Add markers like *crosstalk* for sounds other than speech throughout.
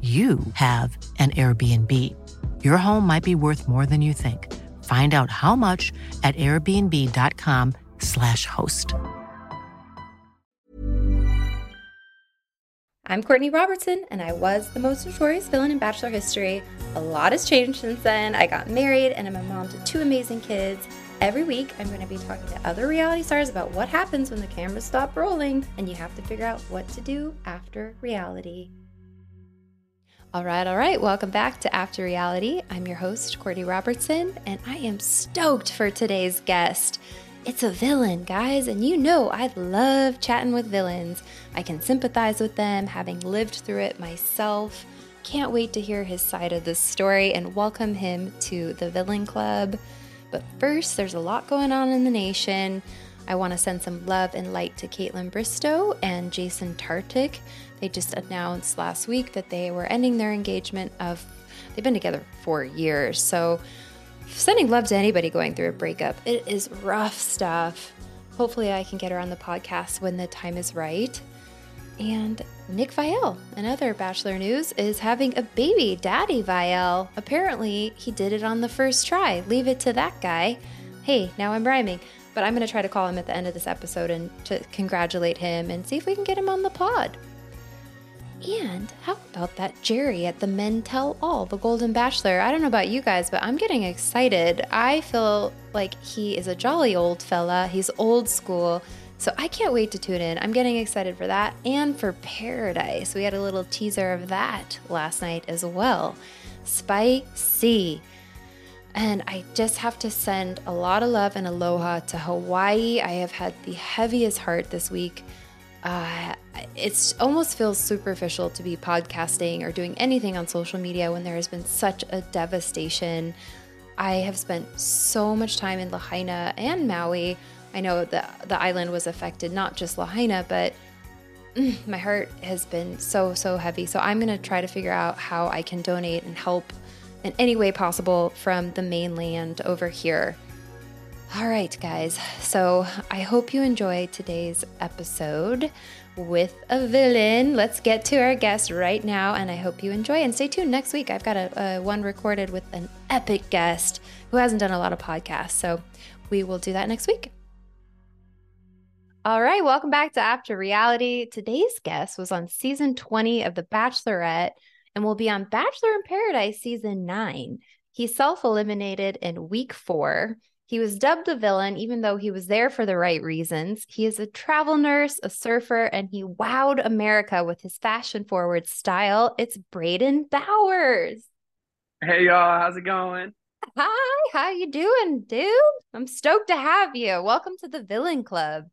you have an Airbnb. Your home might be worth more than you think. Find out how much at airbnb.com/slash host. I'm Courtney Robertson, and I was the most notorious villain in Bachelor history. A lot has changed since then. I got married, and I'm a mom to two amazing kids. Every week, I'm going to be talking to other reality stars about what happens when the cameras stop rolling, and you have to figure out what to do after reality. All right, all right. Welcome back to After Reality. I'm your host, Courtney Robertson, and I am stoked for today's guest. It's a villain, guys, and you know I love chatting with villains. I can sympathize with them, having lived through it myself. Can't wait to hear his side of the story and welcome him to the Villain Club. But first, there's a lot going on in the nation. I want to send some love and light to Kaitlyn Bristowe and Jason Tartick. They just announced last week that they were ending their engagement of they've been together for years. So sending love to anybody going through a breakup. It is rough stuff. Hopefully I can get her on the podcast when the time is right. And Nick Viall, another Bachelor news, is having a baby, Daddy Viall. Apparently, he did it on the first try. Leave it to that guy. Hey, now I'm rhyming. But I'm going to try to call him at the end of this episode and to congratulate him and see if we can get him on the pod. And how about that Gerry at the Men Tell All, the Golden Bachelor? I don't know about you guys, but I'm getting excited. I feel like he is a jolly old fella. He's old school. So I can't wait to tune in. I'm getting excited for that and for Paradise. We had a little teaser of that last night as well. Spicy. And I just have to send a lot of love and aloha to Hawaii. I have had the heaviest heart this week. Uh, it almost feels superficial to be podcasting or doing anything on social media when there has been such a devastation. I have spent so much time in Lahaina and Maui. I know that the island was affected, not just Lahaina, but mm, my heart has been so, so heavy. So I'm going to try to figure out how I can donate and help in any way possible from the mainland over here. All right, guys. So I hope you enjoy today's episode with a villain. Let's get to our guest right now, and I hope you enjoy. And stay tuned next week. I've got a, a one recorded with an epic guest who hasn't done a lot of podcasts. So we will do that next week. All right, welcome back to After Reality. Today's guest was on season 20 of The Bachelorette and will be on Bachelor in Paradise season nine. He self eliminated in week four. He was dubbed a villain, even though he was there for the right reasons. He is a travel nurse, a surfer, and he wowed America with his fashion forward style. It's Brayden Bowers. Hey y'all, how's it going? Hi, how you doing, dude? I'm stoked to have you. Welcome to the Villain Club.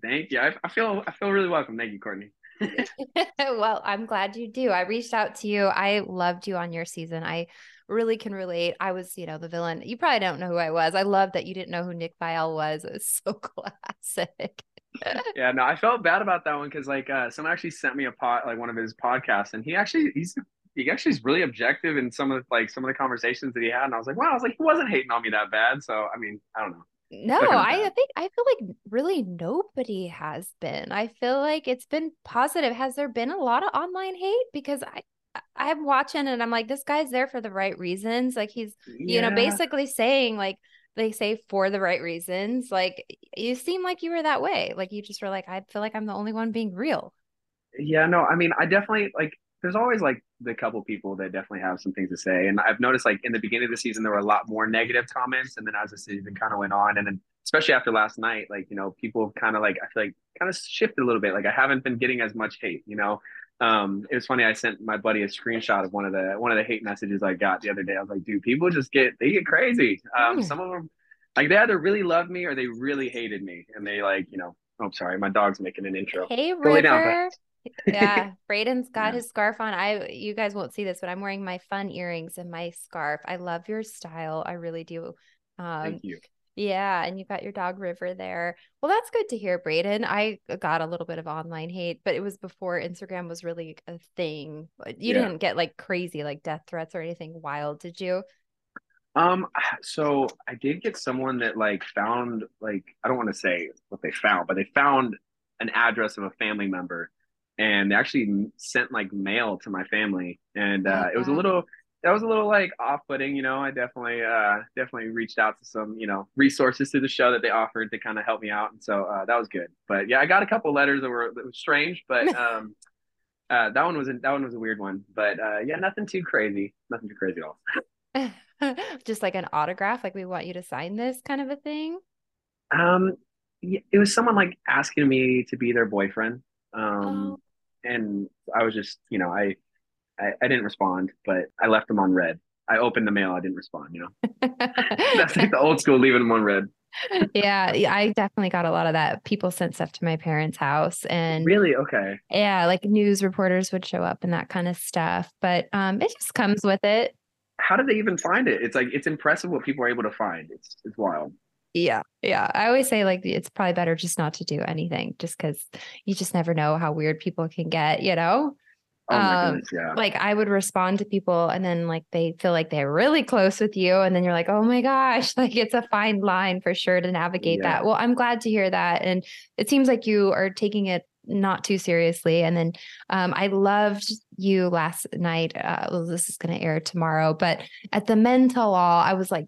Thank you. I, I feel I feel really welcome. Thank you, Courtney. *laughs* well, I'm glad you do. I reached out to you. I loved you on your season. I really can relate. I was, you know, the villain. You probably don't know who I was. I love that you didn't know who Nick Viall was. It was *laughs* so classic. yeah, no, I felt bad about that one because like uh someone actually sent me a pot like one of his podcasts and he actually he's he actually is really objective in some of like some of the conversations that he had, and I was like, wow, I was like, he wasn't hating on me that bad. So I mean, I don't know. No, I think I feel like really nobody has been. I feel like it's been positive. Has there been a lot of online hate? Because I I'm watching and I'm like, this guy's there for the right reasons. Like he's, yeah. you know, basically saying like they say for the right reasons. Like you seem like you were that way. Like you just were like, I feel like I'm the only one being real. Yeah, no, I mean, I definitely like there's always like the couple people that definitely have some things to say. And I've noticed like in the beginning of the season there were a lot more negative comments. And then as the season kind of went on, and then especially after last night, like, you know, people kind of like I feel like kind of shifted a little bit. Like I haven't been getting as much hate, you know. Um, it was funny, I sent my buddy a screenshot of one of the one of the hate messages I got the other day. I was like, dude, people just get they get crazy. Um, mm. some of them like they either really loved me or they really hated me. And they like, you know, oh sorry, my dog's making an intro. Hey River yeah, Brayden's *laughs* got yeah. his scarf on. I you guys won't see this, but I'm wearing my fun earrings and my scarf. I love your style. I really do. Um, Thank you. Yeah, and you've got your dog River there. Well, that's good to hear, Brayden. I got a little bit of online hate, but it was before Instagram was really a thing. You yeah. didn't get like crazy like death threats or anything wild, did you? Um, *sighs* so I did get someone that like found like I don't want to say what they found, but they found an address of a family member and they actually sent like mail to my family and uh, it was a little that was a little like off-putting you know? I definitely uh definitely reached out to some you know resources to the show that they offered to kind of help me out and so uh, that was good. But yeah i got a couple letters that were, that were strange but *laughs* um uh that one was a, that one was a weird one. But uh yeah nothing too crazy. Nothing too crazy at all. *laughs* *laughs* Just like an autograph like we want you to sign this kind of a thing? Um it was someone like asking me to be their boyfriend um oh. and I was just, you know, I, I, I didn't respond, but I left them on red. I opened the mail. I didn't respond. You know, *laughs* that's like the old school leaving them on read. yeah, I definitely got a lot of that. People sent stuff to my parents' house, and really, okay, yeah, like news reporters would show up and that kind of stuff. But um, it just comes with it. How did they even find it? It's like it's impressive what people are able to find. It's it's wild. Yeah. Yeah. I always say like it's probably better just not to do anything just because you just never know how weird people can get, you know? Oh my um, goodness, yeah. Like I would respond to people and then like they feel like they're really close with you. And then you're like, oh my gosh, *laughs* like it's a fine line for sure to navigate yeah. that. Well, I'm glad to hear that. And it seems like you are taking it not too seriously. And then um, I loved you last night. Uh, well, this is going to air tomorrow, but at the men tell all, I was like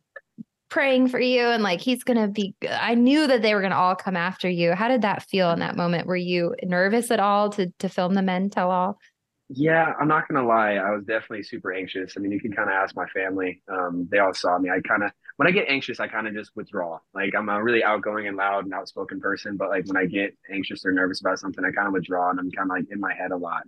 praying for you and like he's gonna be i knew that they were gonna all come after you how did that feel in that moment were you nervous at all to to film the men tell all yeah i'm not gonna lie i was definitely super anxious i mean you can kind of ask my family um, they all saw me i kind of when i get anxious i kind of just withdraw like i'm a really outgoing and loud and outspoken person but like when i get anxious or nervous about something i kind of withdraw and i'm kind of like in my head a lot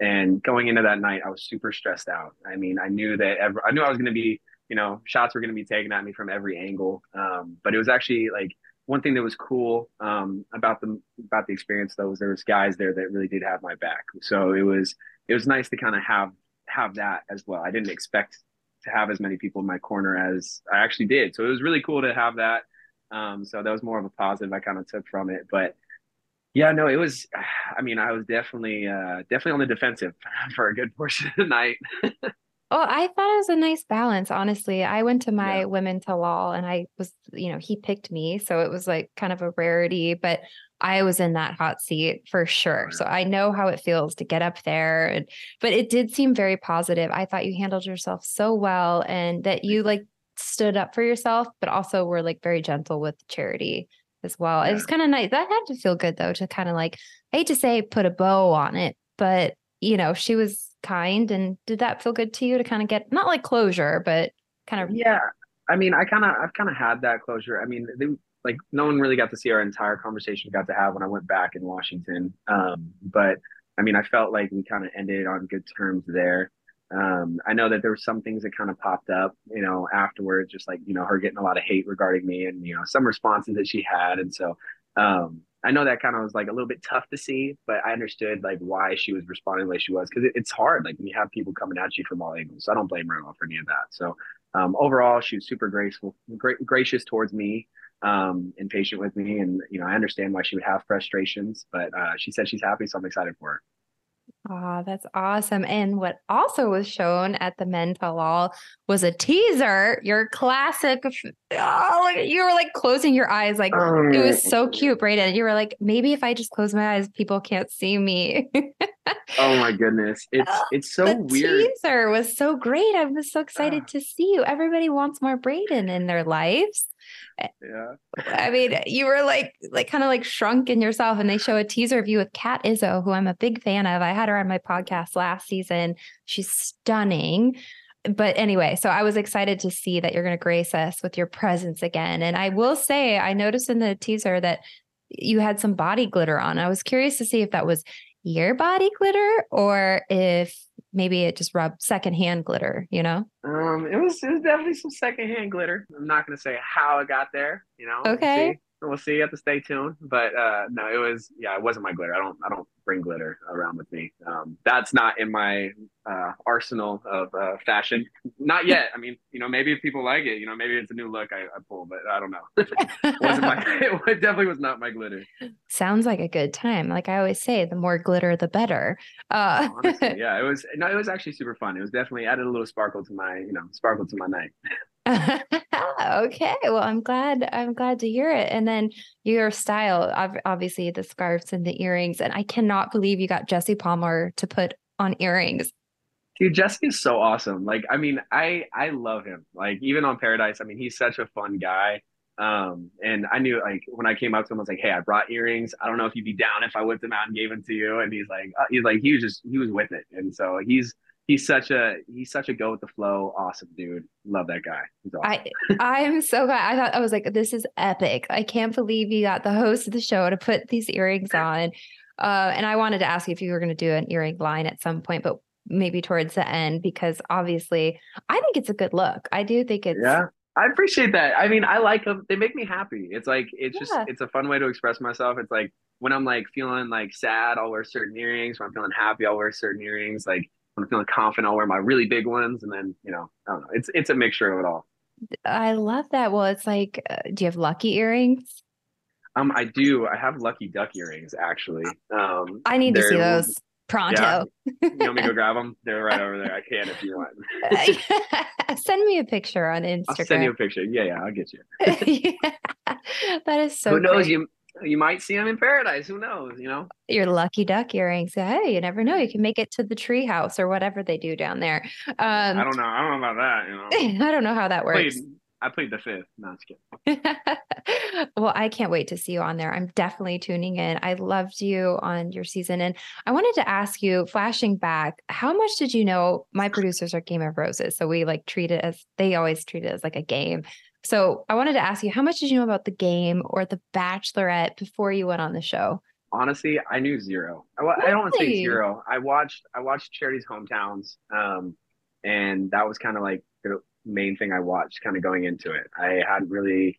and going into that night i was super stressed out i mean i knew that every, i knew i was to be you know, shots were to be taken at me from every angle. Um, but it was actually like one thing that was cool um, about the about the experience though was there was guys there that really did have my back. So it was it was nice to kind of have have that as well. I didn't expect to have as many people in my corner as I actually did. So it was really cool to have that. Um, so that was more of a positive I kind of took from it. But yeah, no, it was. *sighs* I mean, I was definitely uh, definitely on the defensive *laughs* for a good portion of the night. *laughs* Oh, I thought it was a nice balance, honestly. I went to my yeah. women to all and I was, you know, he picked me. So it was like kind of a rarity, but I was in that hot seat for sure. So I know how it feels to get up there. And but it did seem very positive. I thought you handled yourself so well and that you like stood up for yourself, but also were like very gentle with charity as well. Yeah. It was kind of nice. That had to feel good though, to kind of like, I hate to say put a bow on it, but you know, she was kind. And did that feel good to you to kind of get not like closure, but kind of Yeah. I mean, I kind of I've kind of had that closure. I mean, they, like no one really got to see our entire conversation got to have when I went back in Washington. Um, but I mean, I felt like we kind of ended on good terms there. Um, I know that there were some things that kind of popped up, you know, afterwards, just like, you know, her getting a lot of hate regarding me and, you know, some responses that she had. And so, um, I know that kind of was like a little bit tough to see, but I understood like why she was responding the way she was because it, it's hard. Like when you have people coming at you from all angles. So I don't blame her at all for any of that. So um, overall, she was super graceful, gra- gracious towards me, um, and patient with me. And you know, I understand why she would have frustrations, but uh, she said she's happy, so I'm excited for her. Oh, that's awesome. And what also was shown at the Men Tell All was a teaser, your classic. Oh, you were like closing your eyes. Like um, it was so cute, Brayden. You were like, maybe if I just close my eyes, people can't see me. oh my goodness. *laughs* It's oh, it's so the weird. teaser was so great. I was so excited uh, to see you. Everybody wants more Brayden in their lives. Yeah. I mean, you were like like kind of like shrunk in yourself and they show a teaser of you with Kat Izzo, who I'm a big fan of. I had her on my podcast last season. She's stunning. But anyway, so I was excited to see that you're going to grace us with your presence again. And I will say, I noticed in the teaser that you had some body glitter on. I was curious to see if that was your body glitter or if maybe it just rubbed secondhand glitter, you know? Um, it was it was definitely some secondhand glitter. I'm not gonna say how it got there, you know. Okay. We'll see. You have to stay tuned. But uh no, it was yeah, it wasn't my glitter. I don't I don't bring glitter around with me. Um, that's not in my uh, arsenal of uh, fashion. Not yet. I mean, you know, maybe if people like it, you know, maybe it's a new look I, I pull, but I don't know. it, wasn't my, it *laughs* definitely was not my glitter. Sounds like a good time. Like I always say, the more glitter, the better. Uh, Honestly, *laughs* yeah, it was. No, it was actually super fun. It was definitely added a little sparkle to my, you know, sparkle to my night. *laughs* okay well i'm glad i'm glad to hear it and then your style obviously the scarves and the earrings and i cannot believe you got jesse palmer to put on earrings. Dude jesse is so awesome like i mean i i love him like even on paradise i mean he's such a fun guy um and i knew like when i came up to him i was like hey i brought earrings i don't know if you'd be down if i whipped them out and gave them to you and he's like uh, he's like he was just he was with it and so he's he's such a he's such a go with the flow awesome dude love that guy awesome. i i am so glad i thought i was like this is epic i can't believe you got the host of the show to put these earrings on uh, and i wanted to ask you if you were going to do an earring line at some point but maybe towards the end because obviously i think it's a good look i do think it's yeah I appreciate that. I mean, I like them. They make me happy. It's like it's yeah. just it's a fun way to express myself. It's like when I'm like feeling like sad, I'll wear certain earrings. When I'm feeling happy, I'll wear certain earrings. Like when I'm feeling confident, I'll wear my really big ones, and then you know, I don't know. It's it's a mixture of it all. I love that. Well, it's like, uh, do you have lucky earrings? Um, I do. I have lucky duck earrings actually. Um, I need to see those pronto. Yeah. you want me to go *laughs* grab them? They're right over there. I can if you want. *laughs* send me a picture on Instagram. I'll send you a picture. Yeah, yeah, I'll get you. *laughs* yeah. That is so. Who knows? Great. You you might see them in paradise. Who knows? You know, your lucky duck earrings. Hey, you never know. You can make it to the tree house or whatever they do down there. Um, I don't know. I don't know about that. You know, *laughs* I don't know how that works. Played, I played the fifth. No, *laughs* well, I can't wait to see you on there. I'm definitely tuning in. I loved you on your season. And I wanted to ask you, flashing back, how much did you know? My producers are Game of Roses. So we like treat it as they always treat it as like a game. So I wanted to ask you, how much did you know about the game or the Bachelorette before you went on the show? Honestly, I knew zero. I, really? I don't want to say zero. I watched I watched Charity's Hometowns, um, and that was kind of like the main thing I watched, kind of going into it. I hadn't really,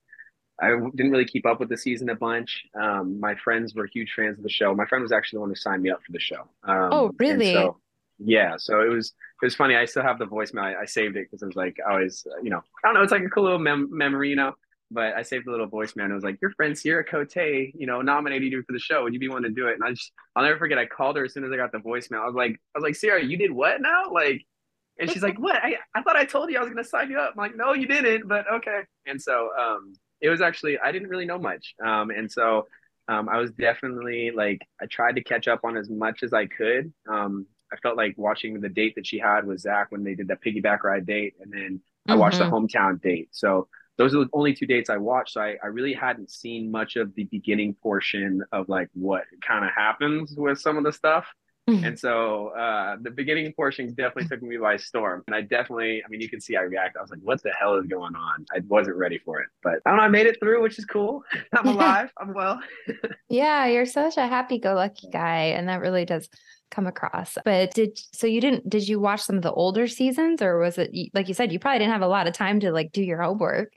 I didn't really keep up with the season a bunch. Um, my friends were huge fans of the show. My friend was actually the one who signed me up for the show. Um, oh, really? So, yeah. So it was it was funny. I still have the voicemail. I, I saved it because it was like I always, you know, I don't know. It's like a cool little mem- memory, you know. But I saved the little voicemail. And it was like, your friend Sierra Cote, you know, nominated you for the show. Would you be one to do it? And I just, I'll never forget. I called her as soon as I got the voicemail. I was like, I was like, Sierra, you did what now? Like, and she's like, what? I, I thought I told you I was going to sign you up. I'm like, no, you didn't. But okay. And so, um, it was actually I didn't really know much. Um, and so um, I was definitely like I tried to catch up on as much as I could. Um, I felt like watching the date that she had with Zach when they did that piggyback ride date, and then I mm-hmm. watched the mm-hmm. hometown date. So those are the only two dates I watched. So I, I really hadn't seen much of the beginning portion of like what kind of happens with some of the stuff. Mm-hmm. And so uh, the beginning portion definitely took me by storm. And I definitely, I mean, you can see I react. I was like, what the hell is going on? I wasn't ready for it. But I don't know, I made it through, which is cool. *laughs* I'm *laughs* alive. I'm well. *laughs* yeah, you're such a happy go lucky guy. And that really does come across. But did so you didn't did you watch some of the older seasons or was it like you said you probably didn't have a lot of time to like do your homework?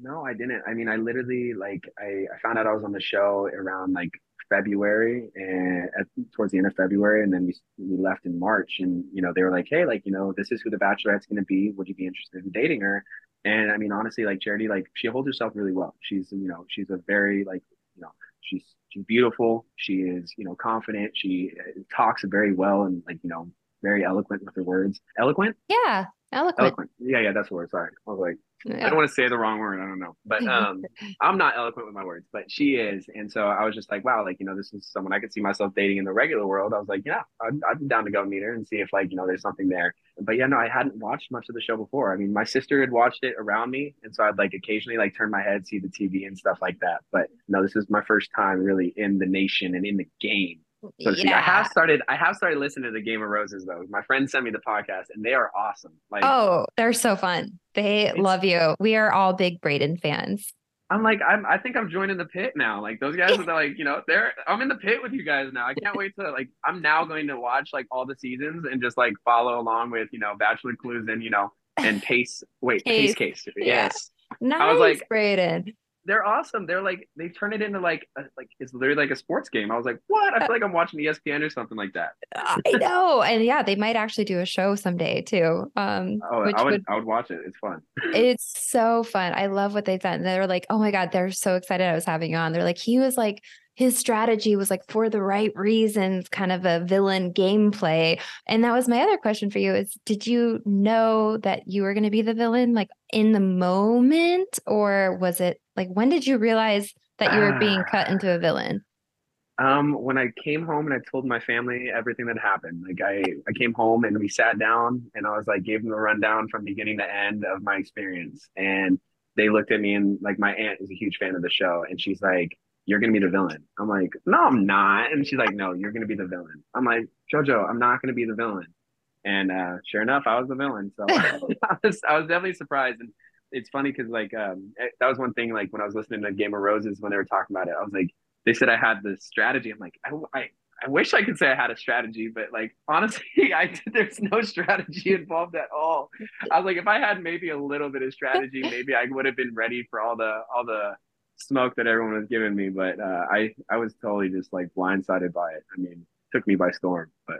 No, I didn't. I mean, I literally like I, I found out I was on the show around like February and at, towards the end of February, and then we we left in March, and you know they were like, hey, like you know this is who the Bachelorette's going to be. Would you be interested in dating her? And I mean, honestly, like Charity, like she holds herself really well. She's you know she's a very like you know she's she's beautiful. She is, you know, confident. She uh, talks very well and like, you know, very eloquent with her words. Eloquent? Yeah, eloquent. Eloquent. Yeah, yeah, that's the word. Sorry. I was like, yeah. I don't want to say the wrong word. I don't know. But *laughs* um, I'm not eloquent with my words, but she is. And so I was just like, wow, like, you know, this is someone I could see myself dating in the regular world. I was like, yeah, I'd, I'd be down to go meet her and see if, like, you know, there's something there. But yeah, no, I hadn't watched much of the show before. I mean, my sister had watched it around me. And so I'd like occasionally like turn my head, see the TV and stuff like that. But no, this is my first time really in the nation and in the game so yeah. I have started I have started listening to the Game of Roses though. My friends sent me the podcast and they are awesome. Like Oh, they're so fun. They love you. We are all big Brayden fans. I'm like, I'm I think I'm joining the pit now. Like those guys are like, you know, they're I'm in the pit with you guys now. I can't wait to like I'm now going to watch like all the seasons and just like follow along with, you know, Bachelor Clues and you know, and *laughs* Pace wait, Pace, Pace Case. Yes. Nice, I was like, Brayden they're awesome. They're like they turn it into like a, like it's literally like a sports game. I was like, what? I feel like I'm watching ESPN or something like that. I know, and yeah, they might actually do a show someday too. Um, oh, I would, would, I would watch it. It's fun. it's so fun. I love what they've done. They're like, oh my god, they're so excited. I was having on. They're like, he was like his strategy was like for the right reasons, kind of a villain gameplay. And that was my other question for you is did you know that you were going to be the villain like in the moment or was it like when did you realize that you were being cut into a villain? Um, when I came home and I told my family everything that happened, like I, I came home and we sat down and I was like, gave them the rundown from beginning to end of my experience. And they looked at me and like my aunt is a huge fan of the show. And she's like, you're gonna be the villain. I'm like, no, I'm not. And she's like, no, you're gonna be the villain. I'm like, Jojo, I'm not gonna be the villain. And uh, sure enough, I was the villain. So *laughs* I was, I was definitely surprised. And it's funny because like um, eh, that was one thing. Like when I was listening to Game of Roses when they were talking about it, I was like, they said I had the strategy. I'm like, I, I, I wish I could say I had a strategy, but like *laughs* honestly, I there's no strategy *laughs* involved at all. I was like, if I had maybe a little bit of strategy, *laughs* maybe I would have been ready for all the all the smoke that everyone was giving me, but uh, I I was totally just like blindsided by it. I mean, took me by storm, but.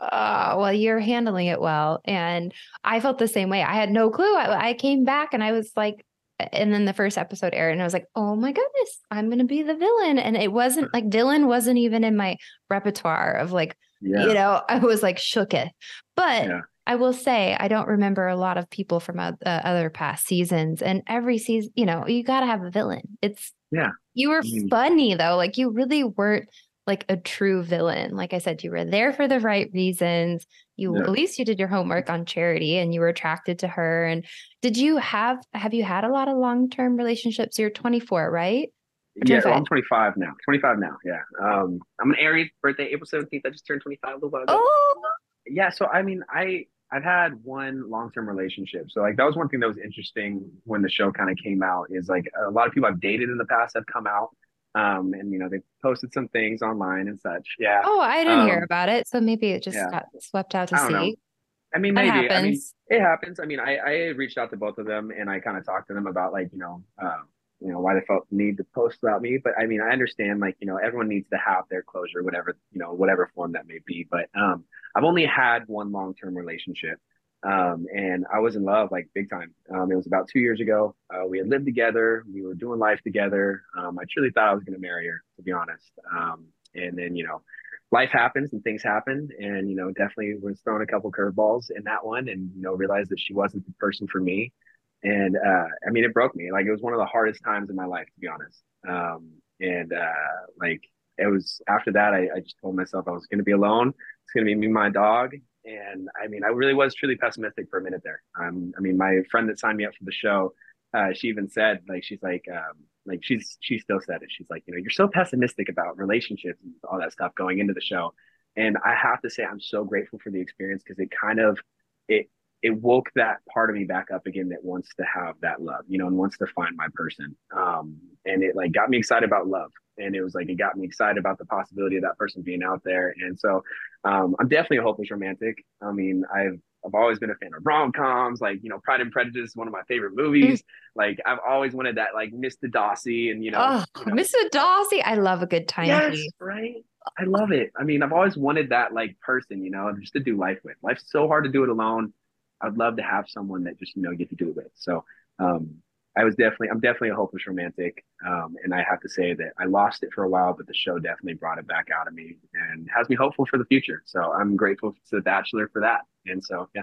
uh, well, you're handling it well, and I felt the same way. I had no clue. I, I came back and I was like, and then the first episode aired, and I was like, oh my goodness, I'm gonna be the villain, and it wasn't like villain wasn't even in my repertoire of like, yeah. you know, *laughs* I was like shook it, but. Yeah I will say I don't remember a lot of people from uh, other past seasons, and every season, you know, you got to have a villain. It's yeah. You were mm-hmm. funny though, like you really weren't like a true villain. Like I said, you were there for the right reasons. You yeah. at least you did your homework on Charity, and you were attracted to her. And did you have have you had a lot of long term relationships? You're 24, right? Yeah, well, I'm 25 now. 25 now. Yeah. Um, I'm an Aries, birthday April 17th. I just turned 25 a little while ago. Oh. Yeah. So I mean, I I've had one long-term relationship. So like that was one thing that was interesting when the show kind of came out is like a lot of people I've dated in the past have come out. Um, and you know, they posted some things online and such. Yeah. Oh, I didn't um, hear about it. So maybe it just yeah. got swept out to sea. Know. I mean, maybe. I mean, it happens. I mean, I, I reached out to both of them and I kind of talked to them about like, you know, um, you know, why they felt need to post about me. But I mean, I understand like, you know, everyone needs to have their closure, whatever, you know, whatever form that may be. But um, I've only had one long term relationship. Um, and I was in love like big time. Um, it was about two years ago. Uh, we had lived together. We were doing life together. Um, I truly thought I was going to marry her, to be honest. Um, and then, you know, life happens and things happen. And, you know, definitely was throwing a couple curveballs in that one and, you know, realized that she wasn't the person for me. And uh, I mean, it broke me. Like it was one of the hardest times in my life, to be honest. Um, and uh, like it was after that, I, I just told myself I was going to be alone. It's going to be me, my dog, and I mean, I really was truly pessimistic for a minute there. Um, I mean, my friend that signed me up for the show, uh, she even said, like, she's like, um, like she's she still said it. She's like, you know, you're so pessimistic about relationships and all that stuff going into the show. And I have to say, I'm so grateful for the experience because it kind of it it woke that part of me back up again that wants to have that love, you know, and wants to find my person. Um, and it like got me excited about love and it was like it got me excited about the possibility of that person being out there. And so um, I'm definitely a hopeless romantic. I mean, I've I've always been a fan of rom coms, like you know, Pride and Prejudice is one of my favorite movies. Mm-hmm. Like I've always wanted that, like Mr. Darcy, and you know, oh, you know. Mr. Darcy. I love a good time. Yes, right. I love it. I mean, I've always wanted that like person, you know, just to do life with. Life's so hard to do it alone. I'd love to have someone that just you know get to do it with. So um, I was definitely, I'm definitely a hopeless romantic. Um, and I have to say that I lost it for a while, but the show definitely brought it back out of me and has me hopeful for the future. So I'm grateful to The Bachelor for that. And so, yeah,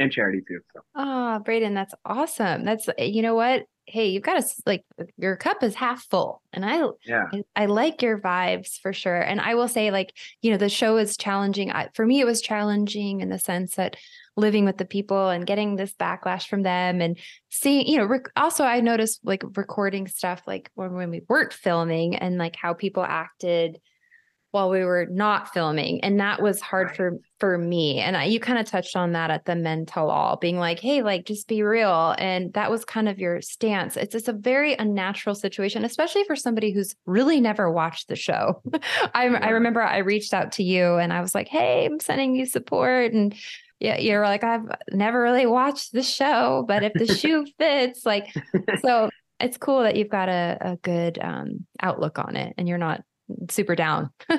and charity too. So, oh, Brayden, that's awesome. That's, you know what? Hey, you've got to like your cup is half full. And I, yeah, I, I like your vibes for sure. And I will say, like, you know, the show is challenging. I, for me, it was challenging in the sense that living with the people and getting this backlash from them and seeing, you know, rec- also I noticed like recording stuff like when, when we weren't filming and like how people acted while we were not filming. And that was hard right. for for me. And I, you kind of touched on that at the men tell all being like hey like just be real. And that was kind of your stance. It's it's a very unnatural situation especially for somebody who's really never watched the show. *laughs* I, yeah. I remember i reached out to you and i was like hey i'm sending you support. And yeah, you're like, I've never really watched the show, but if the shoe *laughs* fits, like, so *laughs* it's cool that you've got a, a good um, outlook on it and you're not super down. *laughs*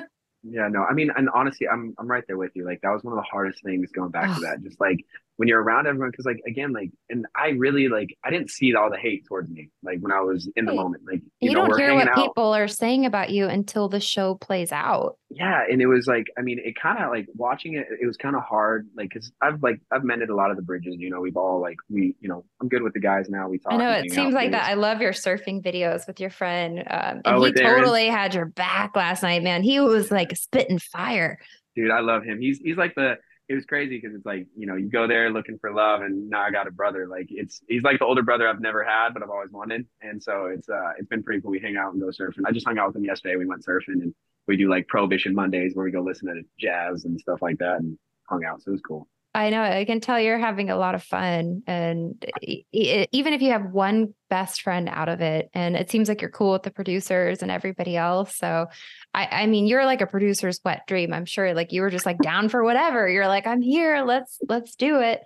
yeah, no, I mean, and honestly, I'm, I'm right there with you. Like that was one of the hardest things going back to that. Just like when you're around everyone because like again like and i really like i didn't see all the hate towards me like when i was in the moment like you, you know, don't hear what out. people are saying about you until the show plays out. Yeah and it was like i mean it kind of like watching it it was kind of hard like because i've like i've mended a lot of the bridges you know we've all like we you know i'm good with the guys now we talk i know it seems like that i love your surfing videos with your friend um, and oh, he totally had your back last night man he was like spitting fire. Dude i love him he's he's like the it was crazy because it's like you know you go there looking for love and now I got a brother. Like it's he's like the older brother I've never had but I've always wanted. And so it's uh it's been pretty cool. We hang out and go surfing. I just hung out with him yesterday. We went surfing and we do like prohibition Mondays where we go listen to jazz and stuff like that and hung out. So it was cool I know. I can tell you're having a lot of fun. And even if you have one best friend out of it, and it seems like you're cool with the producers and everybody else. So, I, I mean, you're like a producer's wet dream. I'm sure like you were just like down for whatever. You're like, I'm here. Let's, let's do it.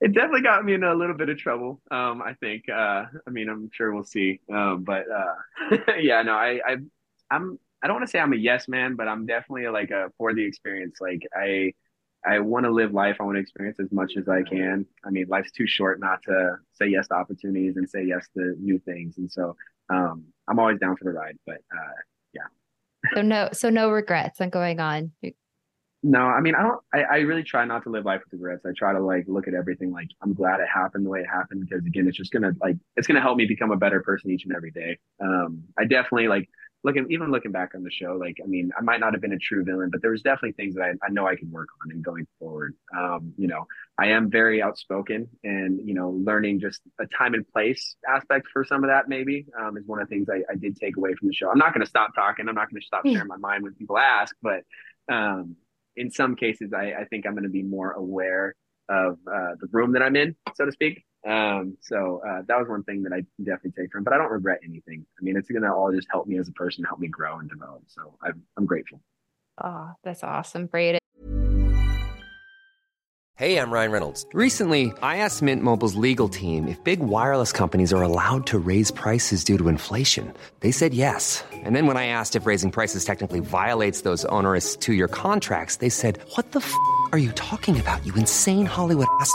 It definitely got me in a little bit of trouble. Um, I think, uh, I mean, I'm sure we'll see. Um, but, uh, *laughs* yeah, no, I, I, I'm, I don't want to say I'm a yes man, but I'm definitely like a for the experience. Like I, I want to live life. I want to experience as much as I can. I mean, life's too short not to say yes to opportunities and say yes to new things. And so um, I'm always down for the ride. But uh, yeah. So no, so no regrets on going on. No, I mean, I don't. I, I really try not to live life with regrets. I try to like look at everything like I'm glad it happened the way it happened because again, it's just gonna like it's gonna help me become a better person each and every day. Um, I definitely like looking even looking back on the show, like I mean, I might not have been a true villain, but there was definitely things that I, I know I can work on and going forward. Um, you know, I am very outspoken, and you know, learning just a time and place aspect for some of that maybe um, is one of the things I, I did take away from the show. I'm not going to stop talking. I'm not going to stop sharing my mind when people ask, but um, in some cases, I, I think I'm going to be more aware of uh, the room that I'm in, so to speak. Um, so uh, that was one thing that I definitely take from, but I don't regret anything. I mean, it's going to all just help me as a person, help me grow and develop. So I'm, I'm grateful. Oh, that's awesome, Brayden. Hey, I'm Ryan Reynolds. Recently, I asked Mint Mobile's legal team if big wireless companies are allowed to raise prices due to inflation. They said yes. And then when I asked if raising prices technically violates those onerous two-year contracts, they said, "What the f*** are you talking about? You insane Hollywood ass."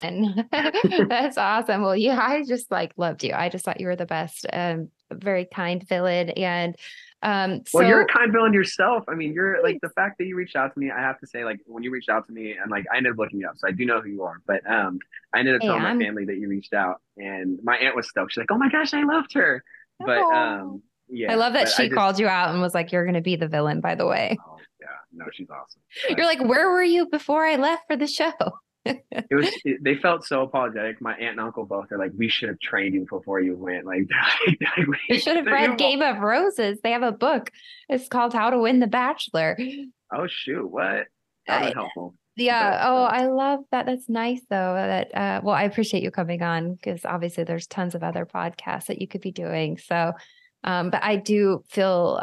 And *laughs* that's awesome. Well, yeah, I just like loved you. I just thought you were the best. Um, very kind villain. And um, so, well, you're a kind villain yourself. I mean, you're like the fact that you reached out to me. I have to say, like when you reached out to me, and like I ended up looking you up, so I do know who you are. But um, I ended up telling my family that you reached out, and my aunt was stoked. She's like, "Oh my gosh, I loved her." But um, yeah, I love that she just, called you out and was like, "You're going to be the villain." By the way. Oh, yeah, no, she's awesome. But, you're like, where were you before I left for the show? *laughs* it was it, they felt so apologetic. My aunt and uncle both are like we should have trained you before you went. Like *laughs* you should have read game of roses. They have a book. It's called how to win the bachelor. Oh shoot. What? That was helpful. yeah. Oh i love that. That's nice though that uh well i appreciate you coming on because obviously there's tons of other podcasts that you could be doing. So um but i do feel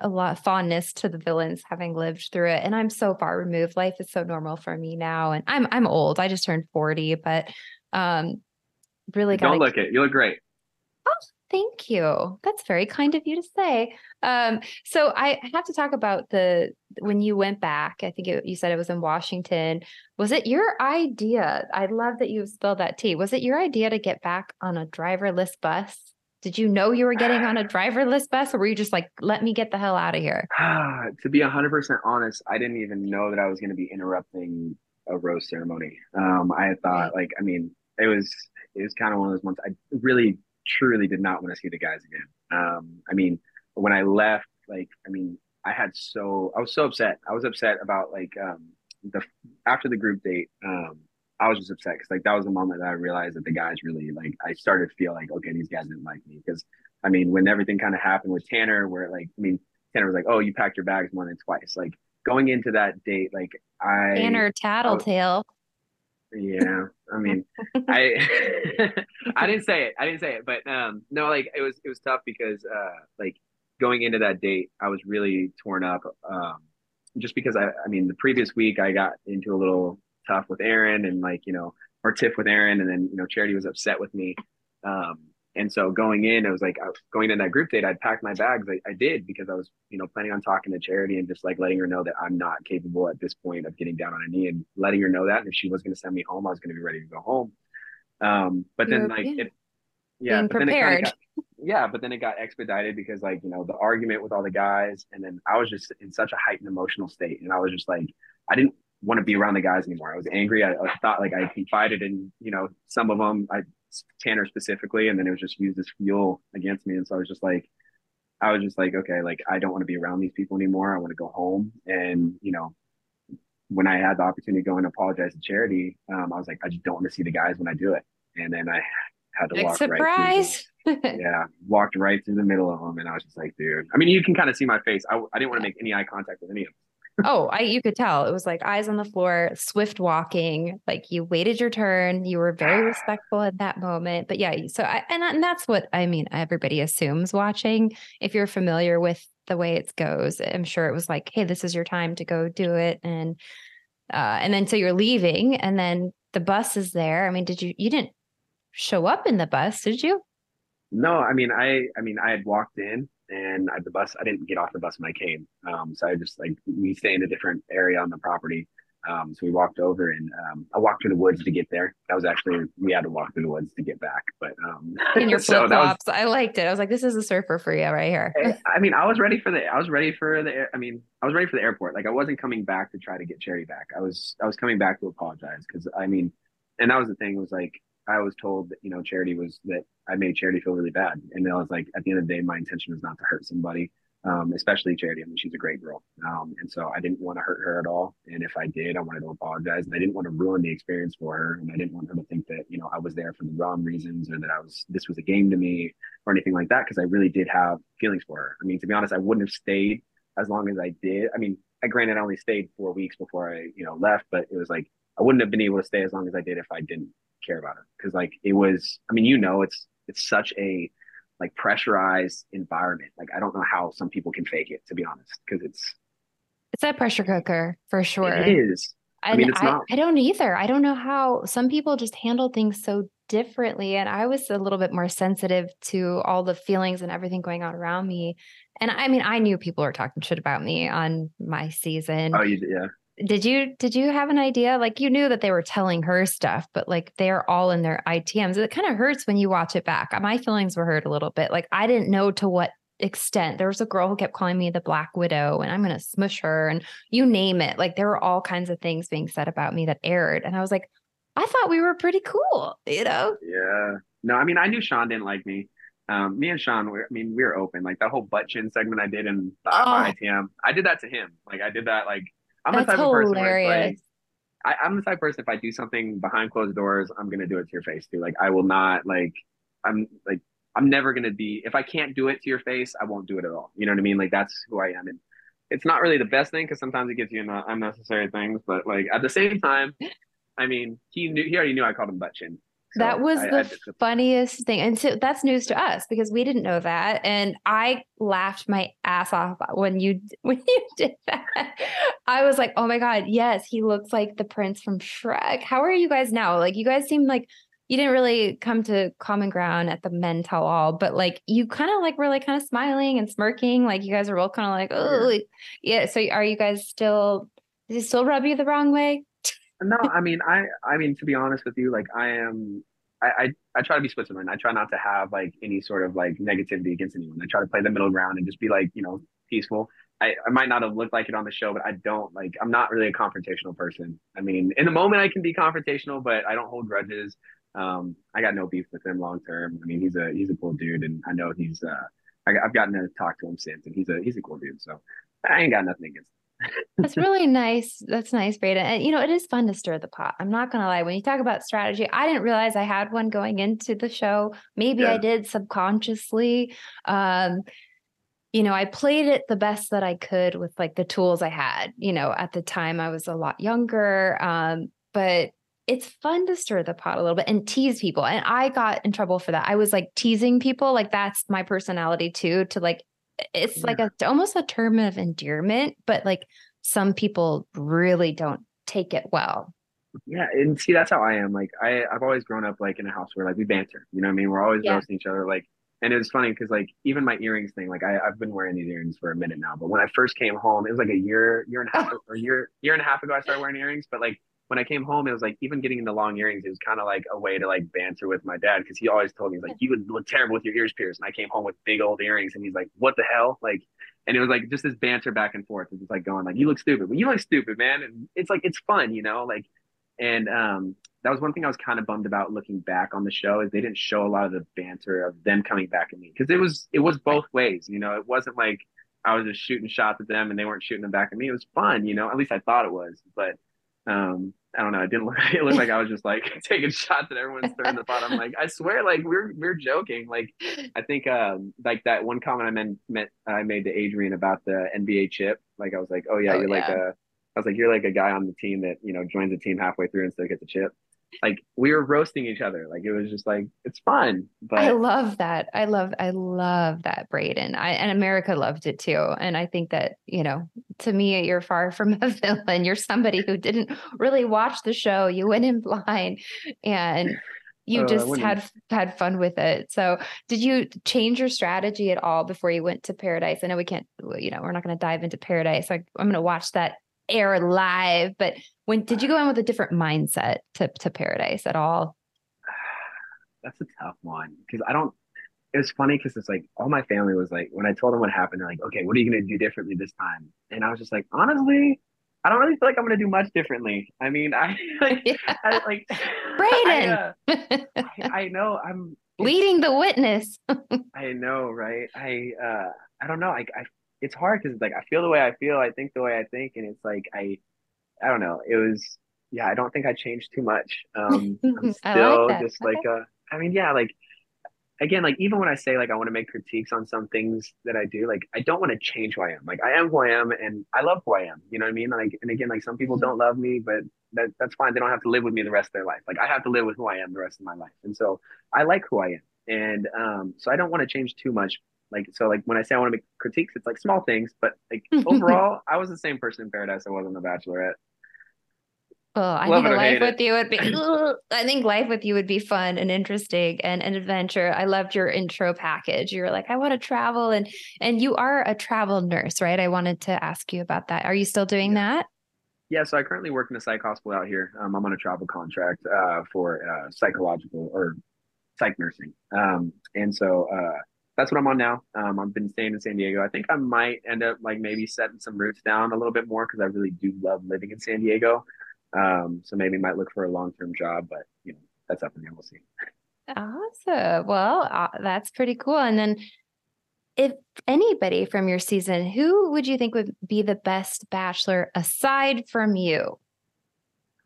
a, lot of fondness to the villains having lived through it and i'm so far removed. Life is so normal for me now and i'm i'm old. I just turned 40 but um really don't look it. You look great. Oh thank you. That's very kind of you to say. Um so i have to talk about the when you went back i think it, you said it was in washington. Was it your idea i love that you spilled that tea was it your idea to get back on a driverless bus did you know you were getting on a *sighs* driverless bus or were you just like, let me get the hell out of here? *sighs* to be 100% honest, I didn't even know that I was going to be interrupting a rose ceremony. Um, I thought, like, I mean, it was, it was kind of one of those months I really, truly did not want to see the guys again. Um, I mean, when I left, like, I mean, I had so, I was so upset. I was upset about like, um, the, after the group date, um, I was just upset because like that was the moment that I realized that the guys really like I started to feel like okay these guys didn't like me because I mean when everything kind of happened with Tanner where like I mean Tanner was like oh you packed your bags more than twice like going into that date like I Tanner Tattletale. yeah, I mean I *laughs* I didn't say it I didn't say it but um no like it was it was tough because uh like going into that date I was really torn up um just because I I mean the previous week I got into a little tough with Aaron and like, you know, or tiff with Aaron. And then, you know, Charity was upset with me. Um, and so going in, it was like I was going in that group date, I'd packed my bags. I, I, did because I was, you know, planning on talking to Charity and just like letting her know that I'm not capable at this point of getting down on a knee and letting her know that. And if she was going to send me home, I was going to be ready to go home. Um, but then like it, yeah, Being prepared. Got, yeah, but then it got expedited because like, you know, the argument with all the guys. And then I was just in such a heightened emotional state. And I was just like, I didn't want to be around the guys anymore. I was angry. I, I, thought like I confided in, you know, some of them, I Tanner specifically, and then it was just used as fuel against me. And so I was just like, I was just like, okay, like I don't want to be around these people anymore. I want to go home. And, you know, when I had the opportunity to go and apologize to charity, um, I was like, I just don't want to see the guys when I do it. And then I had to Big walk surprise. right through *laughs* yeah, walked right through the middle of them. And I was just like, dude, I mean, you can kind of see my face. I, I didn't want to make any eye contact with any of them oh, I you could tell it was like eyes on the floor, swift walking. Like you waited your turn. You were very respectful at that moment. But yeah, so I and, and that's what I mean. Everybody assumes watching. If you're familiar with the way it goes, I'm sure it was like, hey, this is your time to go do it, and uh, and then so you're leaving, and then the bus is there. I mean, did you you didn't show up in the bus, did you? No, I mean, I I mean, I had walked in and I, the bus I didn't get off the bus when I came. Um, so I just like we stay in a different area on the property. Um, so we walked over and um, I walked through the woods to get there. That was actually we had to walk through the woods to get back. But um, *laughs* in your *laughs* flip flops, I liked it. I was like, this is a surfer for you right here. *laughs* I mean, I was ready for the I was ready for the I mean, I was ready for the airport. Like I wasn't coming back to try to get Cherry back. I was I was coming back to apologize because I mean, and that was the thing. It was like I was told that you know charity was that I made charity feel really bad, and I was like, at the end of the day, my intention was not to hurt somebody, um, especially charity. I mean, she's a great girl, um, and so I didn't want to hurt her at all. And if I did, I wanted to apologize, and I didn't want to ruin the experience for her, and I didn't want her to think that you know I was there for the wrong reasons or that I was this was a game to me or anything like that, because I really did have feelings for her. I mean, to be honest, I wouldn't have stayed as long as I did. I mean, I granted I only stayed four weeks before I you know left, but it was like I wouldn't have been able to stay as long as I did if I didn't care about it because like it was i mean you know it's it's such a like pressurized environment like i don't know how some people can fake it to be honest because it's it's a pressure cooker for sure it is I, mean, I, I don't either. I don't know how some people just handle things so differently. And I was a little bit more sensitive to all the feelings and everything going on around me. And I mean, I knew people were talking shit about me on my season. Oh, you, yeah did you did you have an idea? Like you knew that they were telling her stuff, but like they're all in their ITMs. It kind of hurts when you watch it back. My feelings were hurt a little bit. Like I didn't know to what extent. There was a girl who kept calling me the Black Widow and I'm going to smush her and you name it. Like there were all kinds of things being said about me that aired. And I was like, I thought we were pretty cool, you know? Yeah. No, I mean, I knew Sean didn't like me. Um, me and Sean, we I mean, we were open. Like that whole butt chin segment I did in the oh. ITM, I did that to him. Like I did that. Like I'm That's the type hilarious. of person where like, I, I'm the type of person if I do something behind closed doors, I'm gonna do it to your face too. Like I will not like I'm like I'm never gonna be if I can't do it to your face, I won't do it at all. You know what I mean? Like that's who I am. And it's not really the best thing because sometimes it gets you in unnecessary things. But like at the same time, I mean, he knew he already knew I called him butt chin. That was I, the I funniest thing. And so that's news to us because we didn't know that. And I laughed my ass off when you *laughs* when you did that. I was like, oh my God, yes, he looks like the prince from Shrek. How are you guys now? Like you guys seem like you didn't really come to common ground at the men tell all, but like you kind of like were like kind of smiling and smirking. Like you guys are both kind of like, oh yeah. So are you guys still does it still rub you the wrong way? No, I mean, I, I mean, to be honest with you, like I am, I, I, I try to be Switzerland. I try not to have like any sort of like negativity against anyone. I try to play the middle ground and just be like, you know, peaceful. I, I might not have looked like it on the show, but I don't like, I'm not really a confrontational person. I mean, in the moment I can be confrontational, but I don't hold grudges. Um, I got no beef with him long term. I mean, he's a, he's a cool dude and I know he's, uh, I, I've gotten to talk to him since and he's a, he's a cool dude. So I ain't got nothing against him. That's *laughs* really nice. That's nice, Brayden. And you know, it is fun to stir the pot. I'm not gonna lie. When you talk about strategy, I didn't realize I had one going into the show. Maybe yeah. I did subconsciously. Um, you know, I played it the best that I could with like the tools I had. You know, at the time I was a lot younger. Um, but it's fun to stir the pot a little bit and tease people. And I got in trouble for that. I was like teasing people. Like that's my personality too, to like it's yeah. like a almost a term of endearment, but like some people really don't take it well. Yeah, and see that's how I am. Like I I've always grown up like in a house where like we banter. You know what I mean? We're always yeah. roasting each other. Like and it was funny because like even my earrings thing, like I, I've been wearing these earrings for a minute now. But when I first came home, it was like a year, year and a oh. half or year, year and a half ago I started wearing earrings. But like when I came home, it was like even getting into long earrings, it was kind of like a way to like banter with my dad because he always told me like you would look terrible with your ears pierced, and I came home with big old earrings, and he's like, "What the hell?" Like, and it was like just this banter back and forth. and It's like going like, "You look stupid," but you look stupid, man. And it's like it's fun, you know, like, and um, that was one thing I was kind of bummed about looking back on the show is they didn't show a lot of the banter of them coming back at me because it was it was both ways, you know. It wasn't like I was just shooting shots at them and they weren't shooting them back at me. It was fun, you know. At least I thought it was, but um I don't know. It didn't look. *laughs* It looked like I was just like *laughs* taking shots at everyone's throwing the pot. I'm like, I swear, like we're we're joking. Like, I think um like that one comment I meant, meant I made to Adrian about the NBA chip. Like I was like, oh yeah, oh, you're yeah. like a. I was like, you're like a guy on the team that you know joins the team halfway through and still gets a chip like we were roasting each other. Like it was just like it's fun. But I love that. I love I love that Brayden. I and America loved it too. And I think that, you know, to me, you're far from a *laughs* villain. You're somebody who didn't really watch the show. You went in blind and you uh, just had had fun with it. So, did you change your strategy at all before you went to Paradise? I know we can't, you know, we're not going to dive into Paradise. I, I'm going to watch that air live. But when did you go in with a different mindset to to Paradise at all? *sighs* That's a tough one because I don't. It was funny because it's like all my family was like when I told them what happened, they're like, "Okay, what are you gonna do differently this time?" And I was just like, honestly, I don't really feel like I'm gonna do much differently. I mean, *laughs* I like, yeah. I, like *laughs* Brayden. I, uh, I, I, know I'm leading the witness. *laughs* I know, right? I uh, I don't know. I, I it's hard because it's like I feel the way I feel, I think the way I think, and it's like I, I don't know. It was yeah. I don't think I changed too much. Um, *laughs* I'm still like just like a. I mean, yeah, like again, like even when I say like I want to make critiques on some things that I do, like I don't want to change who I am. Like I am who I am, and I love who I am. You know what I mean? Like, and again, like some people mm-hmm. don't love me, but that that's fine. They don't have to live with me the rest of their life. Like I have to live with who I am the rest of my life, and so I like who I am, and um, so I don't want to change too much. Like so, like when I say I want to make critiques, it's like small things, but like *laughs* overall, I was the same person in Paradise I was on The Bachelorette. Oh, I Love think life with it. you would be. I think life with you would be fun and interesting and an adventure. I loved your intro package. You were like, I want to travel, and and you are a travel nurse, right? I wanted to ask you about that. Are you still doing yeah. that? Yeah, so I currently work in a psych hospital out here. Um, I'm on a travel contract uh, for uh, psychological or psych nursing, um, and so uh, that's what I'm on now. Um, I've been staying in San Diego. I think I might end up like maybe setting some roots down a little bit more because I really do love living in San Diego. Um, so maybe might look for a long term job, but you know that's up in the air. We'll see. Awesome. Well, uh, that's pretty cool. And then, if anybody from your season, who would you think would be the best bachelor aside from you?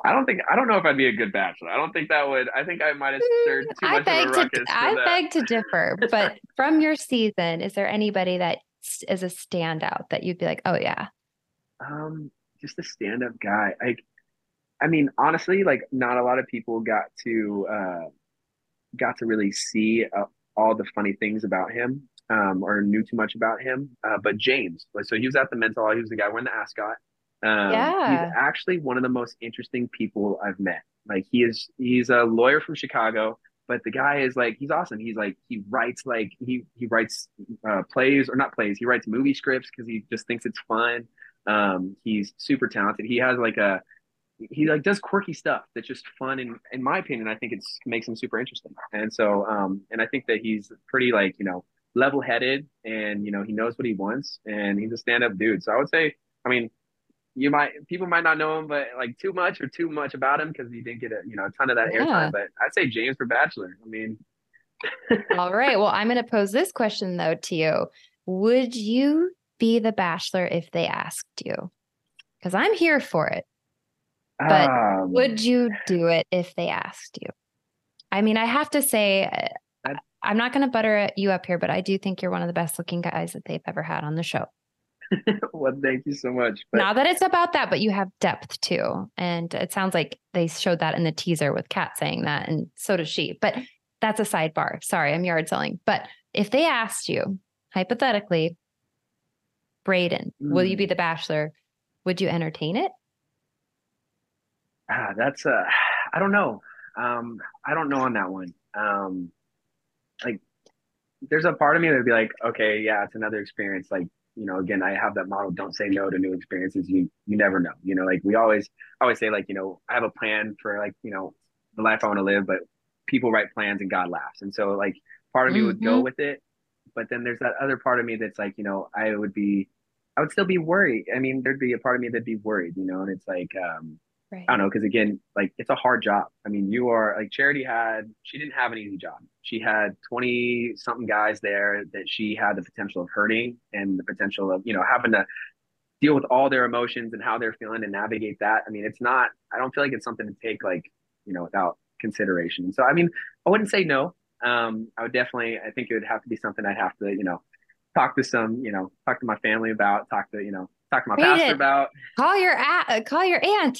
I don't think I don't know if I'd be a good bachelor. I don't think that would. I think I might have stirred too I much beg of a ruckus. for I that. beg to differ, but *laughs* from your season, is there anybody that is a standout that you'd be like, oh yeah, Um, just a stand-up guy. Like, I mean, honestly, like not a lot of people got to uh got to really see uh, all the funny things about him, um, or knew too much about him. Uh, but James, like, so he was at the men tell all. He was the guy wearing the ascot. Um, Yeah. he's actually one of the most interesting people I've met. Like, he is he's a lawyer from Chicago. But the guy is like he's awesome. He's like he writes like he he writes uh, plays or not plays. He writes movie scripts because he just thinks it's fun. Um, he's super talented. He has like a he like does quirky stuff that's just fun and in my opinion, I think it's makes him super interesting. And so um and I think that he's pretty like, you know, level headed and you know, he knows what he wants and he's a stand up dude. So I would say, I mean, you might people might not know him, but like too much or too much about him because he didn't get a you know a ton of that Yeah. airtime. But I'd say James for Bachelor. I mean, *laughs* All right. Well, I'm going to pose this question though to you. Would you be the bachelor if they asked you? Because I'm here for it. But um, Would you do it if they asked you? I mean, I have to say, uh, I'd- I'm not going to butter you up here, but I do think you're one of the best looking guys that they've ever had on the show. *laughs* well, thank you so much. But Not that it's about that, but you have depth too. And it sounds like they showed that in the teaser with Kat saying that, and so does she. But that's a sidebar. Sorry, I'm yard selling. But if they asked you, hypothetically, Brayden, will you Mm. be the bachelor? Would you entertain it? Ah, that's uh I don't know. Um, I don't know on that one. Um, like there's a part of me that'd be like, okay, yeah, it's another experience. Like, you know, again, I have that model, don't say no to new experiences. You you never know. You know, like we always always say, like, you know, I have a plan for like, you know, the life I want to live, but people write plans and God laughs. And so like part of me would go Mhm. with it, but then there's that other part of me that's like, you know, I would be I would still be worried. I mean, there'd be a part of me that'd be worried, you know, and it's like um Right. I don't know, because again, like it's a hard job. I mean, you are like Charity had, she didn't have an easy job. She had 20 something guys there that she had the potential of hurting and the potential of, you know, having to deal with all their emotions and how they're feeling and navigate that. I mean, it's not, I don't feel like it's something to take like, you know, without consideration. So, I mean, I wouldn't say no. Um, I would definitely, I think it would have to be something I'd have to, you know, talk to some, you know, talk to my family about, talk to, you know, talk to my Read pastor it. about. Call your a- uh, call your aunt.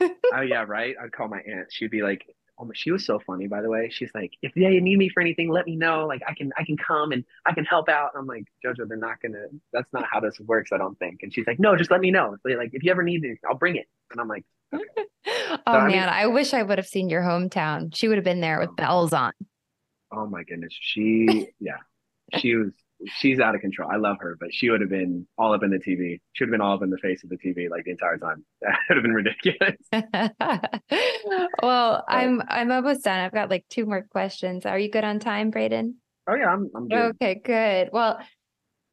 *laughs* Oh yeah, right. I'd call my aunt. She'd be like, "Oh, she was so funny." By the way, she's like, "If they need me for anything, let me know. Like, I can, I can come and I can help out." I'm like, "Jojo, they're not gonna. That's not how this works. I don't think." And she's like, "No, just let me know. Like, if you ever need anything, I'll bring it." And I'm like, *laughs* oh I mean- man, I wish I would have seen your hometown. She would have been there with bells on. "Oh my goodness, she, yeah, she was." She's out of control. I love her, but she would have been all up in the TV. She would have been all up in the face of the TV like the entire time. *laughs* That would have been ridiculous. *laughs* well, I'm I'm almost done. I've got like two more questions. Are you good on time, Brayden? Oh yeah, I'm, I'm good. Okay, good. Well,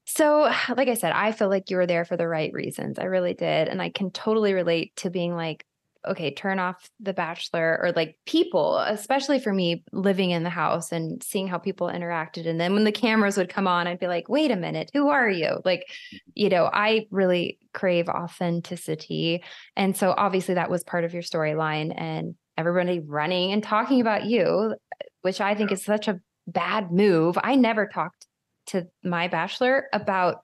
so like I said, I feel like you were there for the right reasons. I really did. And I can totally relate to being like, okay, turn off The Bachelor or like people, especially for me living in the house and seeing how people interacted. And then when the cameras would come on, I'd be like, wait a minute, who are you? Like, mm-hmm. you know, I really crave authenticity. And so obviously that was part of your storyline and everybody running and talking about you, which I think is such a bad move. I never talked to my bachelor about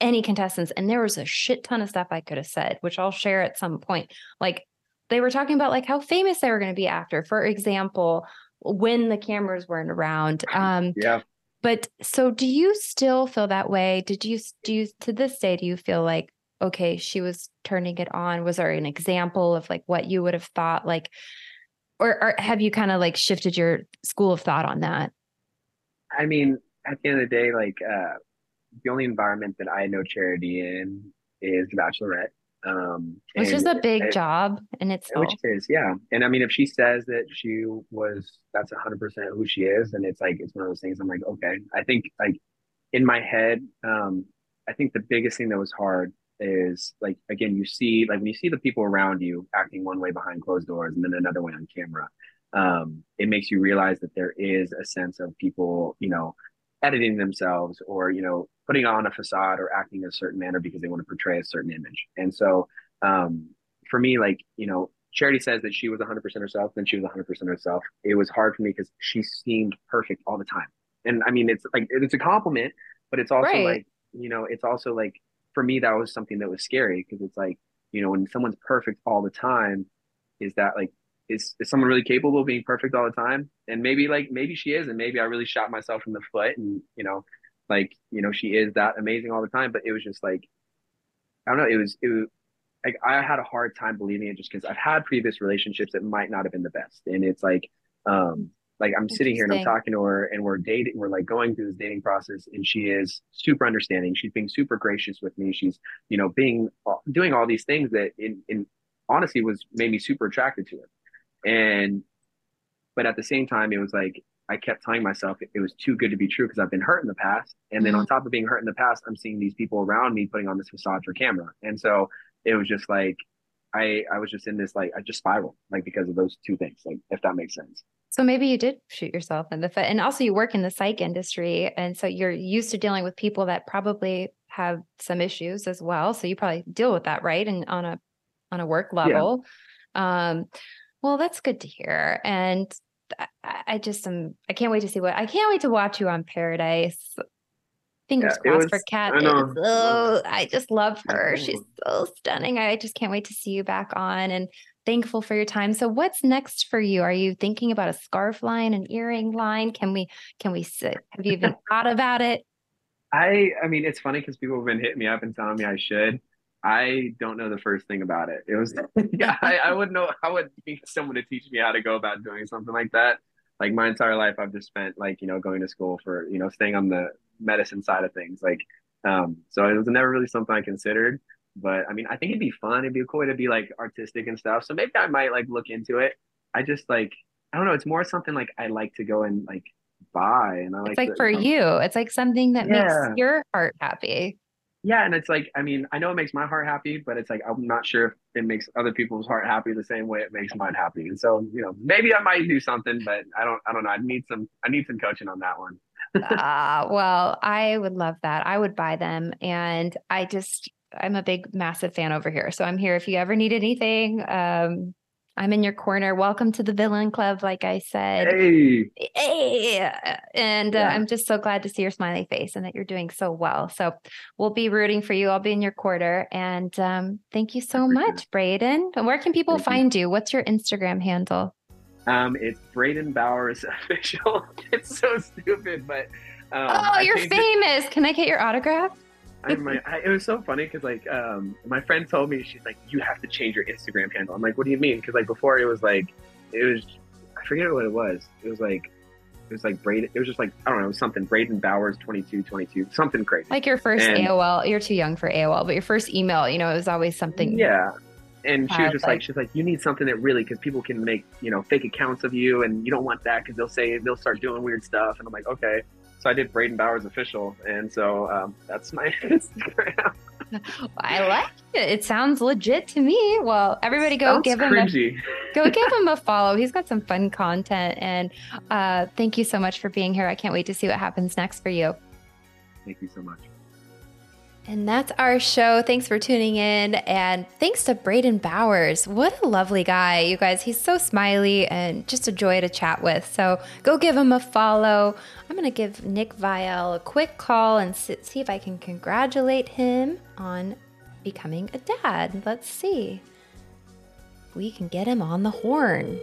any contestants and there was a shit ton of stuff I could have said, which I'll share at some point. Like they were talking about like how famous they were going to be after. For example, when the cameras weren't around. *laughs* Um Yeah. but so do you still feel that way? Did you do you to this day do you feel like okay, she was turning it on? Was there an example of like what you would have thought like or, or have you kind of like shifted your school of thought on that? I mean, at the end of the day, like uh, the only environment that I know Charity in is The Bachelorette. Um, which and- is a big and- job in itself. which is, yeah. And I mean, if she says that she was, that's 100% who she is, and it's like, it's one of those things I'm like, okay. I think, like, in my head, um, I think the biggest thing that was hard is, like, again, you see, like, when you see the people around you acting one way behind closed doors and then another way on camera, um, it makes you realize that there is a sense of people, you know, editing themselves or, you know, putting on a facade or acting a certain manner because they want to portray a certain image. And so, um, for me, like, you know, Charity says that she was 100% herself, then she was 100% herself. It was hard for me because she seemed perfect all the time. And I mean, it's like, it's a compliment, but it's also Right. like, you know, it's also like, for me, that was something that was scary because it's like, you know, when someone's perfect all the time, is that like, is, is someone really capable of being perfect all the time? And maybe like, maybe she is, and maybe I really shot myself in the foot and, you know, like, you know, she is that amazing all the time, but it was just like, I don't know, it was, it was, like I had a hard time believing it just because I've had previous relationships that might not have been the best. And it's like, um, like I'm sitting here and I'm talking to her and we're dating, we're like going through this dating process and she is super understanding. She's being super gracious with me. She's, you know, being, doing all these things that in, in honesty was made me super attracted to her. And, but at the same time, it was like, I kept telling myself it, was too good to be true because I've been hurt in the past. And then on top of being hurt in the past, I'm seeing these people around me putting on this facade for camera. And so it was just like, I, I was just in this, like, I just spiraled, like, because of those two things, like, if that makes sense. So maybe you did shoot yourself in the foot. And also you work in the psych industry. And so you're used to dealing with people that probably have some issues as well. So you probably deal with that, right? And on a on a work level. Um, well, that's good to hear. And I, just am I can't wait to see what I can't wait to watch you on Paradise. Fingers Yeah, crossed for Kat. I know. Oh, I just love her. She's so stunning. I just can't wait to see you back on and thankful for your time. So what's next for you? Are you thinking about a scarf line, an earring line? Can we can we sit? Have you even *laughs* thought about it? I, I mean, it's funny because people have been hitting me up and telling me I should. I don't know the first thing about it. It was, *laughs* yeah, I, I wouldn't know. I would need someone to teach me how to go about doing something like that. Like my entire life, I've just spent like, you know, going to school for, you know, staying on the medicine side of things. Like, um, so it was never really something I considered. But I mean, I think it'd be fun. It'd be cool to be like artistic and stuff. So maybe I might like look into it. I just like, I don't know. It's more something like I like to go and like buy, and I like It's like to, for um, you. It's like something that Yeah. makes your heart happy. Yeah, and it's like, I mean, I know it makes my heart happy, but it's like I'm not sure if it makes other people's heart happy the same way it makes mine happy. And so, you know, maybe I might do something, but I don't, I don't know. I need some, I need some coaching on that one. Ah, well, I would love that. I would buy them. And I just, I'm a big, massive fan over here. So I'm here if you ever need anything. Um, I'm in your corner. Welcome to the Villain Club, like I said. Hey, Hey, and uh, I'm just so glad to see your smiley face and that you're doing so well. So we'll be rooting for you. I'll be in your quarter. And um, thank you so much, Brayden. And Where can people Thank find you? What's your Instagram handle? um, it's Brayden Bowers *laughs* official. it's so stupid, but um, oh, I you're it- famous. Can I get your autograph? I, my, I, it was so funny because like um, my friend told me she's like you have to change your Instagram handle. I'm like, what do you mean? Because like before it was like it was I forget what it was. It was like it was like Brayden. It was just like I don't know it was something Brayden Bowers 22, 22, something crazy. Like your first And- AOL, you're too young for AOL, but your first email, you know, it was always something. yeah. And she was just like, Childlike. she's like, you need something that really, because people can make, you know, fake accounts of you, and you don't want that because they'll say they'll start doing weird stuff. And I'm like, okay. So I did Brayden Bowers official, and so um, that's my *laughs* Instagram. I like it. It sounds legit to me. Well, everybody go Sounds give him a, go give *laughs* him a follow. He's got some fun content. And uh, thank you so much for being here. I can't wait to see what happens next for you. Thank you so much. And that's our show. Thanks for tuning in. And thanks to Brayden Bowers. What a lovely guy, you guys. He's so smiley and just a joy to chat with. So go give him a follow. I'm going to give Nick Viall a quick call and see if I can congratulate him on becoming a dad. Let's see. We can get him on the horn.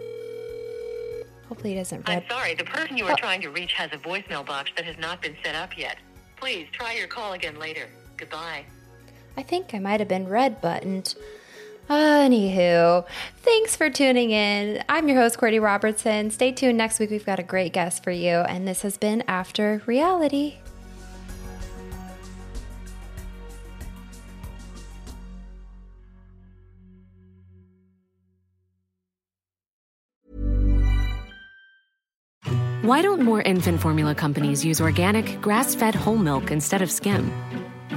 Hopefully, he doesn't I'm sorry, the person you Oh. are trying to reach has a voicemail box that has not been set up yet. Please try your call again later. Goodbye. I think I might have been red buttoned. Anywho, thanks for tuning in. I'm your host, Courtney Robertson. Stay tuned next week. We've got a great guest for you. And this has been After Reality. Why don't more infant formula companies use organic, grass fed whole milk instead of skim?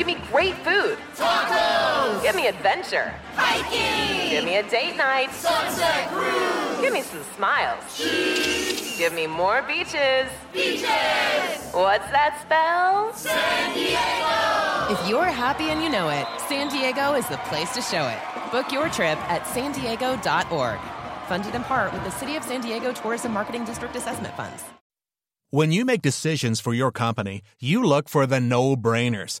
Give me great food. Tacos. Give me adventure. Hiking. Give me a date night. Sunset cruise. Give me some smiles. Cheese. Give me more beaches. Beaches. What's that spell? San Diego. If you're happy and you know it, San Diego is the place to show it. Book your trip at san diego.org. Funded in part with the City of San Diego Tourism Marketing District Assessment Funds. When you make decisions for your company, you look for the no brainers.